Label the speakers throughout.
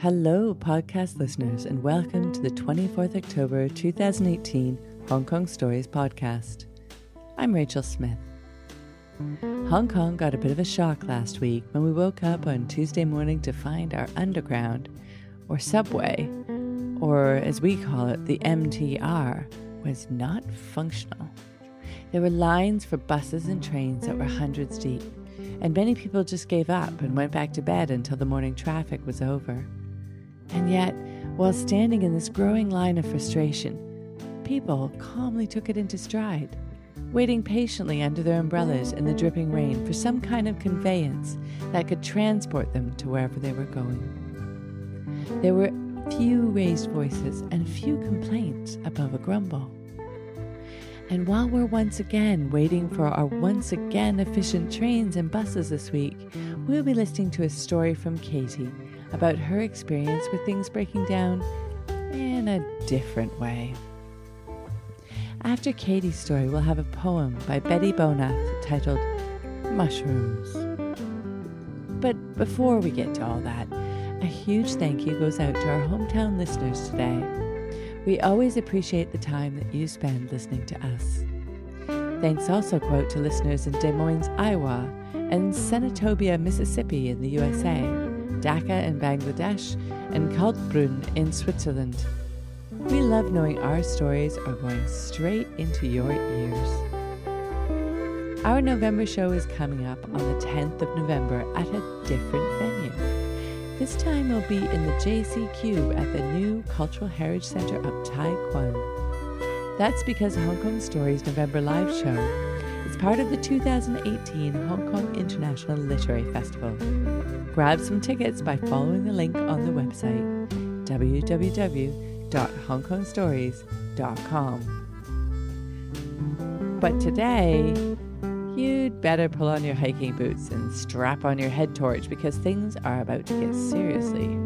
Speaker 1: Hello, podcast listeners, and welcome to the 24th October 2018 Hong Kong Stories podcast. I'm Rachel Smith. Hong Kong got a bit of a shock last week when we woke up on Tuesday morning to find our underground, or subway, or as we call it, the MTR, was not functional. There were lines for buses and trains that were hundreds deep, and many people just gave up and went back to bed until the morning traffic was over. And yet, while standing in this growing line of frustration, people calmly took it into stride, waiting patiently under their umbrellas in the dripping rain for some kind of conveyance that could transport them to wherever they were going. There were few raised voices and few complaints above a grumble. And while we're once again waiting for our once again efficient trains and buses this week, we'll be listening to a story from Katie about her experience with things breaking down in a different way. After Katie's story, we'll have a poem by Betty Bonath titled Mushrooms. But before we get to all that, a huge thank you goes out to our hometown listeners today. We always appreciate the time that you spend listening to us. Thanks also go out to listeners in Des Moines, Iowa, and Senatobia, Mississippi in the USA, Dhaka in Bangladesh, and Kaltbrunn in Switzerland. We love knowing our stories are going straight into your ears. Our November show is coming up on the 10th of November at a different venue. This time we'll be in the JC Cube at the new Cultural Heritage Center of Tai Kwun. That's because Hong Kong Stories November Live Show is part of the 2018 Hong Kong International Literary Festival. Grab some tickets by following the link on the website www.hongkongstories.com. But today, you'd better pull on your hiking boots and strap on your head torch because things are about to get seriously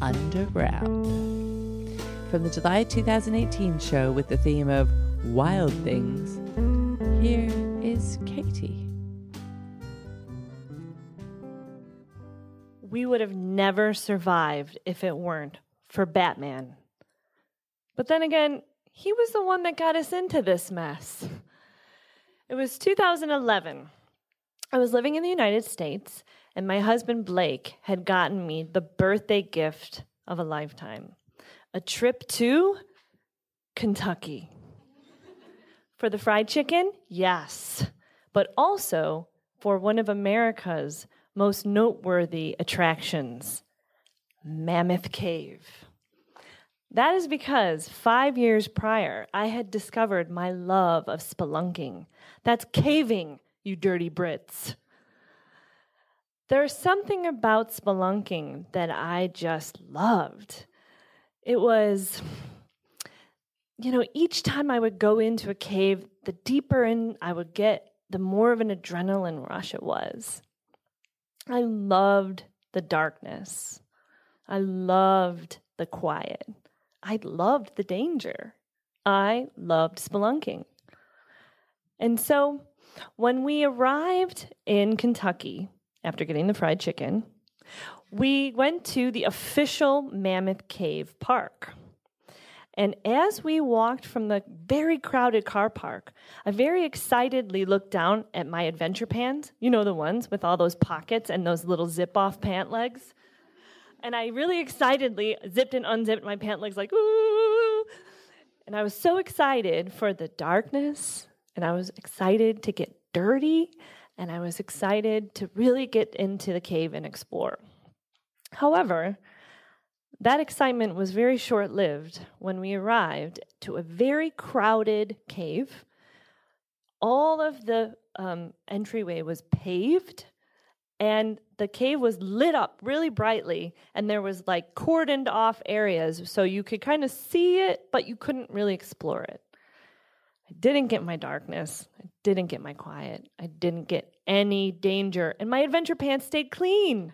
Speaker 1: underground. From the July 2018 show with the theme of Wild Things, here is Katie.
Speaker 2: We would have never survived if it weren't for Batman. But then again, he was the one that got us into this mess. It was 2011. I was living in the United States, and my husband Blake had gotten me the birthday gift of a lifetime a trip to Kentucky. For the fried chicken? Yes. But also for one of America's most noteworthy attractions Mammoth Cave. That is because five years prior, I had discovered my love of spelunking. That's caving, you dirty Brits. There's something about spelunking that I just loved. It was, you know, each time I would go into a cave, the deeper in I would get, the more of an adrenaline rush it was. I loved the darkness. I loved the quiet. I loved the danger. I loved spelunking. And so when we arrived in Kentucky after getting the fried chicken, we went to the official Mammoth Cave Park. And as we walked from the very crowded car park, I very excitedly looked down at my adventure pants. You know, the ones with all those pockets and those little zip off pant legs. And I really excitedly zipped and unzipped my pant legs, like, ooh. And I was so excited for the darkness, and I was excited to get dirty, and I was excited to really get into the cave and explore. However, that excitement was very short lived when we arrived to a very crowded cave. All of the um, entryway was paved, and the cave was lit up really brightly, and there was like cordoned off areas so you could kind of see it, but you couldn't really explore it. I didn't get my darkness. I didn't get my quiet. I didn't get any danger, and my adventure pants stayed clean.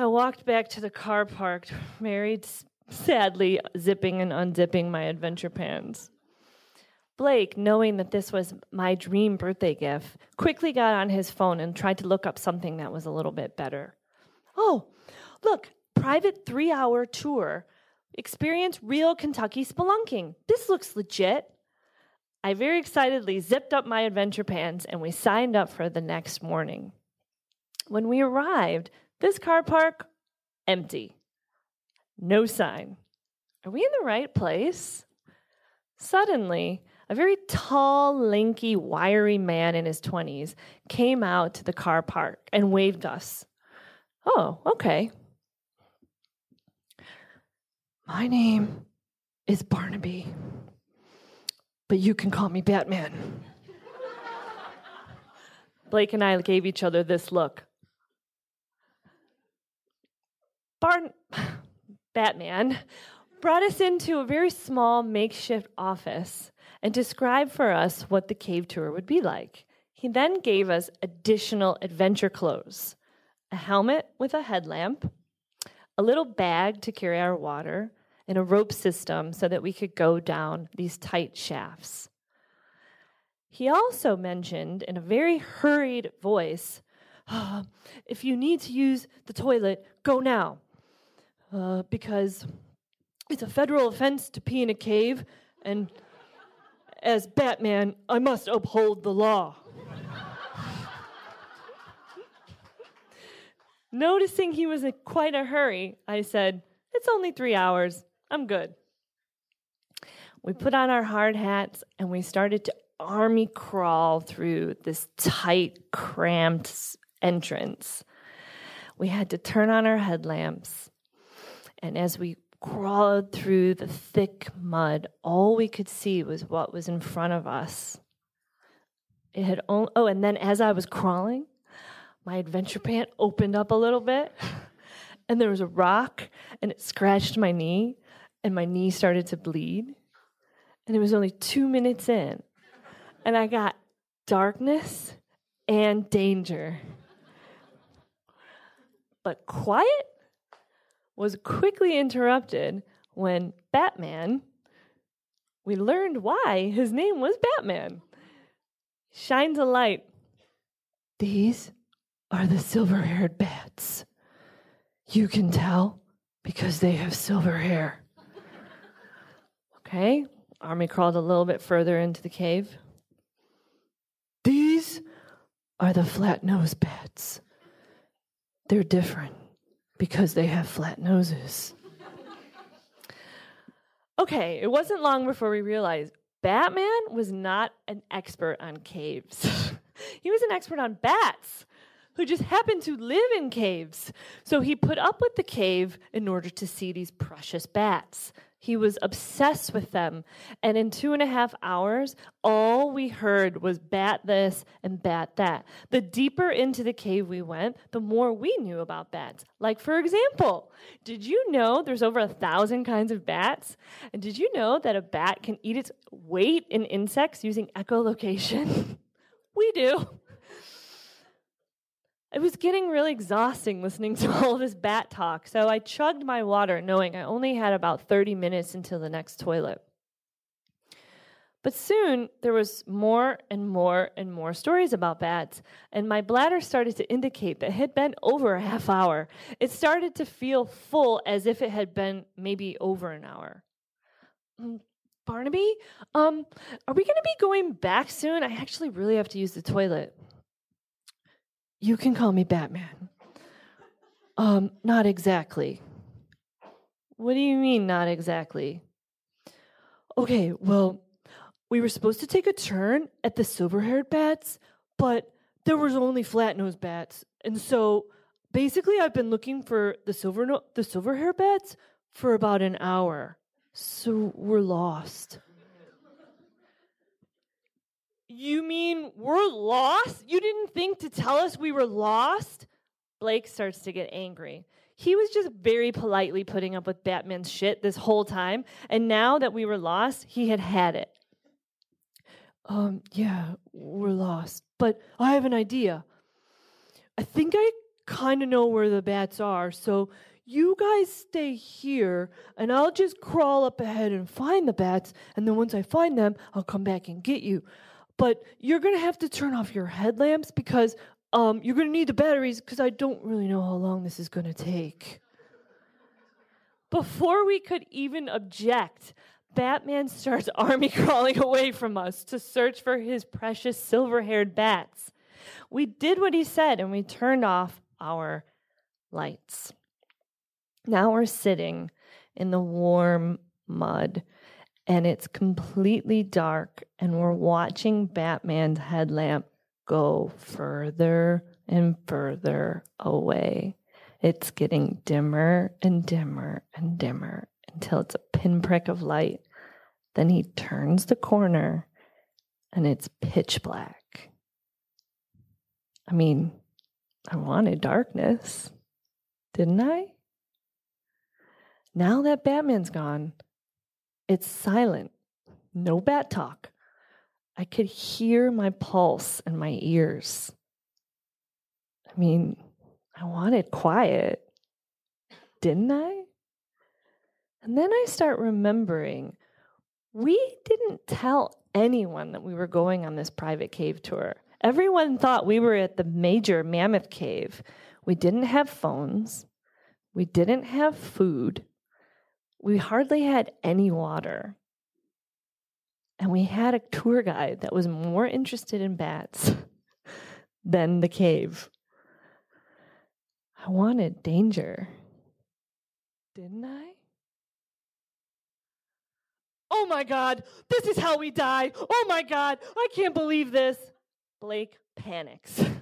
Speaker 2: I walked back to the car park, married sadly zipping and unzipping my adventure pants. Blake, knowing that this was my dream birthday gift, quickly got on his phone and tried to look up something that was a little bit better. Oh, look, private three hour tour. Experience real Kentucky spelunking. This looks legit. I very excitedly zipped up my adventure pants and we signed up for the next morning. When we arrived, this car park empty. No sign. Are we in the right place? Suddenly, a very tall, lanky, wiry man in his 20s came out to the car park and waved us. Oh, okay. My name is Barnaby, but you can call me Batman. Blake and I gave each other this look. Barn Batman brought us into a very small makeshift office and described for us what the cave tour would be like. He then gave us additional adventure clothes a helmet with a headlamp, a little bag to carry our water, and a rope system so that we could go down these tight shafts. He also mentioned in a very hurried voice oh, if you need to use the toilet, go now. Uh, because it's a federal offense to pee in a cave, and as Batman, I must uphold the law. Noticing he was in quite a hurry, I said, It's only three hours. I'm good. We put on our hard hats and we started to army crawl through this tight, cramped entrance. We had to turn on our headlamps. And as we crawled through the thick mud, all we could see was what was in front of us. It had only, oh, and then as I was crawling, my adventure pant opened up a little bit, and there was a rock, and it scratched my knee, and my knee started to bleed. And it was only two minutes in, and I got darkness and danger. But quiet was quickly interrupted when Batman, we learned why his name was Batman, shines a light. These are the silver haired bats. You can tell because they have silver hair. Okay, Army crawled a little bit further into the cave. These are the flat nosed bats. They're different because they have flat noses. okay, it wasn't long before we realized Batman was not an expert on caves. he was an expert on bats who just happened to live in caves. So he put up with the cave in order to see these precious bats. He was obsessed with them. And in two and a half hours, all we heard was bat this and bat that. The deeper into the cave we went, the more we knew about bats. Like, for example, did you know there's over a thousand kinds of bats? And did you know that a bat can eat its weight in insects using echolocation? we do. It was getting really exhausting listening to all this bat talk, so I chugged my water knowing I only had about 30 minutes until the next toilet. But soon there was more and more and more stories about bats, and my bladder started to indicate that it had been over a half hour. It started to feel full as if it had been maybe over an hour. Mm, Barnaby, um, are we going to be going back soon? I actually really have to use the toilet. You can call me Batman. Um, not exactly. What do you mean, not exactly? Okay, well, we were supposed to take a turn at the silver haired bats, but there was only flat nosed bats. And so basically I've been looking for the silver no- the silver hair bats for about an hour. So we're lost. You mean we're lost? You didn't think to tell us we were lost? Blake starts to get angry. He was just very politely putting up with Batman's shit this whole time, and now that we were lost, he had had it. Um, yeah, we're lost, but I have an idea. I think I kind of know where the bats are, so you guys stay here, and I'll just crawl up ahead and find the bats, and then once I find them, I'll come back and get you but you're going to have to turn off your headlamps because um, you're going to need the batteries because I don't really know how long this is going to take. Before we could even object, Batman starts army crawling away from us to search for his precious silver haired bats. We did what he said and we turned off our lights. Now we're sitting in the warm mud and it's completely dark, and we're watching Batman's headlamp go further and further away. It's getting dimmer and dimmer and dimmer until it's a pinprick of light. Then he turns the corner and it's pitch black. I mean, I wanted darkness, didn't I? Now that Batman's gone, it's silent, no bat talk. I could hear my pulse in my ears. I mean, I wanted quiet, didn't I? And then I start remembering we didn't tell anyone that we were going on this private cave tour. Everyone thought we were at the major mammoth cave. We didn't have phones. We didn't have food. We hardly had any water. And we had a tour guide that was more interested in bats than the cave. I wanted danger. Didn't I? Oh my God, this is how we die. Oh my God, I can't believe this. Blake panics.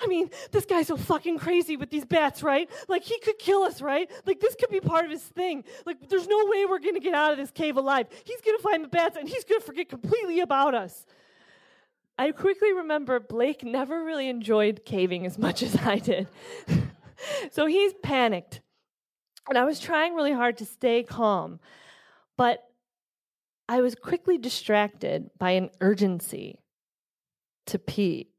Speaker 2: I mean, this guy's so fucking crazy with these bats, right? Like, he could kill us, right? Like, this could be part of his thing. Like, there's no way we're gonna get out of this cave alive. He's gonna find the bats and he's gonna forget completely about us. I quickly remember Blake never really enjoyed caving as much as I did. so he's panicked. And I was trying really hard to stay calm. But I was quickly distracted by an urgency to pee.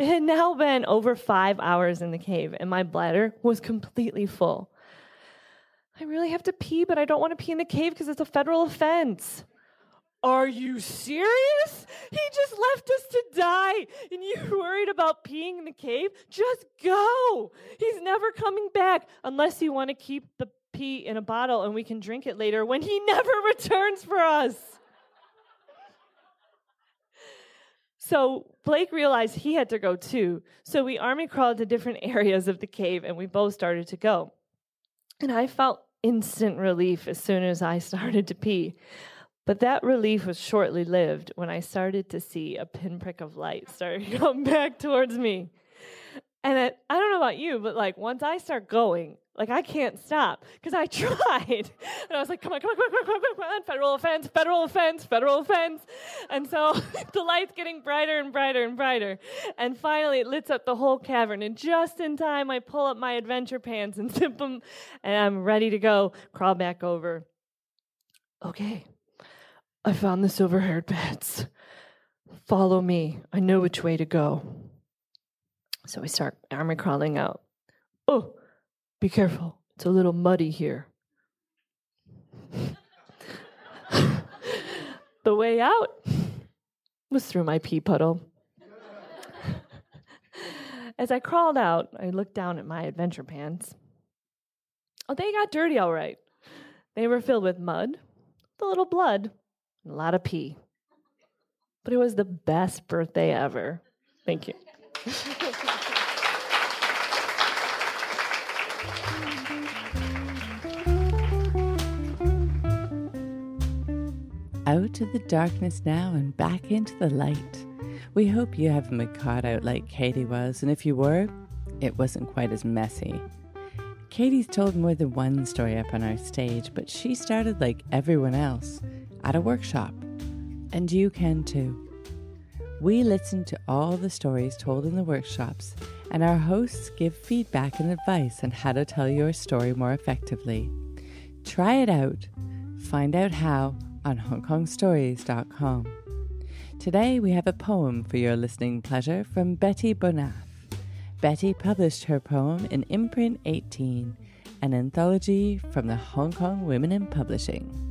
Speaker 2: it had now been over five hours in the cave, and my bladder was completely full. I really have to pee, but I don't want to pee in the cave because it's a federal offense. Are you serious? He just left us to die, and you're worried about peeing in the cave? Just go. He's never coming back unless you want to keep the pee in a bottle and we can drink it later when he never returns for us. So Blake realized he had to go too. So we army crawled to different areas of the cave and we both started to go. And I felt instant relief as soon as I started to pee. But that relief was shortly lived when I started to see a pinprick of light start to come back towards me. And it, I don't know about you, but like once I start going, like I can't stop because I tried, and I was like, "Come on, come on, come on, come on, come on, Federal offense, federal offense, federal offense." And so the light's getting brighter and brighter and brighter, and finally it lights up the whole cavern. And just in time, I pull up my adventure pants and zip them, and I'm ready to go. Crawl back over. Okay, I found the silver-haired bats. Follow me. I know which way to go. So we start army crawling out. Oh be careful, it's a little muddy here. the way out was through my pee puddle. As I crawled out, I looked down at my adventure pants. Oh, they got dirty all right. They were filled with mud, a little blood, and a lot of pee. But it was the best birthday ever. Thank you.
Speaker 1: Out of the darkness now and back into the light. We hope you haven't been caught out like Katie was, and if you were, it wasn't quite as messy. Katie's told more than one story up on our stage, but she started like everyone else at a workshop. And you can too. We listen to all the stories told in the workshops, and our hosts give feedback and advice on how to tell your story more effectively. Try it out. Find out how on HongKongStories.com. Today we have a poem for your listening pleasure from Betty Bonath. Betty published her poem in Imprint 18, an anthology from the Hong Kong Women in Publishing.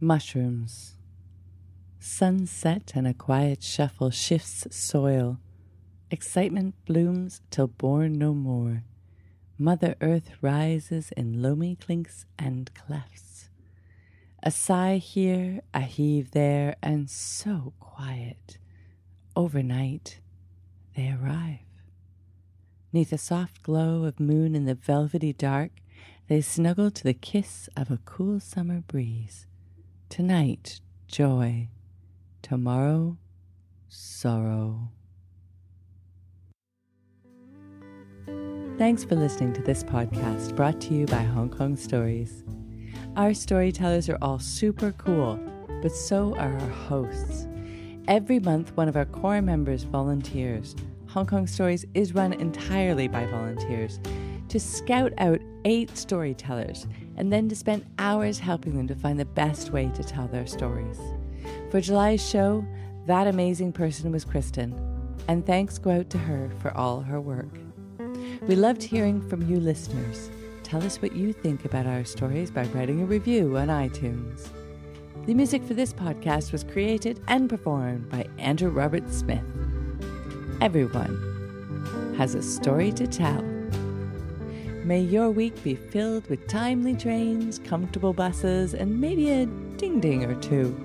Speaker 1: Mushrooms. Sunset and a quiet shuffle shifts soil. Excitement blooms till born no more. Mother Earth rises in loamy clinks and clefts. A sigh here, a heave there, and so quiet. Overnight, they arrive. Neath a soft glow of moon in the velvety dark, they snuggle to the kiss of a cool summer breeze. Tonight, joy. Tomorrow, sorrow. Thanks for listening to this podcast brought to you by Hong Kong Stories. Our storytellers are all super cool, but so are our hosts. Every month, one of our core members volunteers. Hong Kong Stories is run entirely by volunteers to scout out eight storytellers and then to spend hours helping them to find the best way to tell their stories. For July's show, that amazing person was Kristen, and thanks go out to her for all her work. We loved hearing from you listeners. Tell us what you think about our stories by writing a review on iTunes. The music for this podcast was created and performed by Andrew Robert Smith. Everyone has a story to tell. May your week be filled with timely trains, comfortable buses, and maybe a ding ding or two.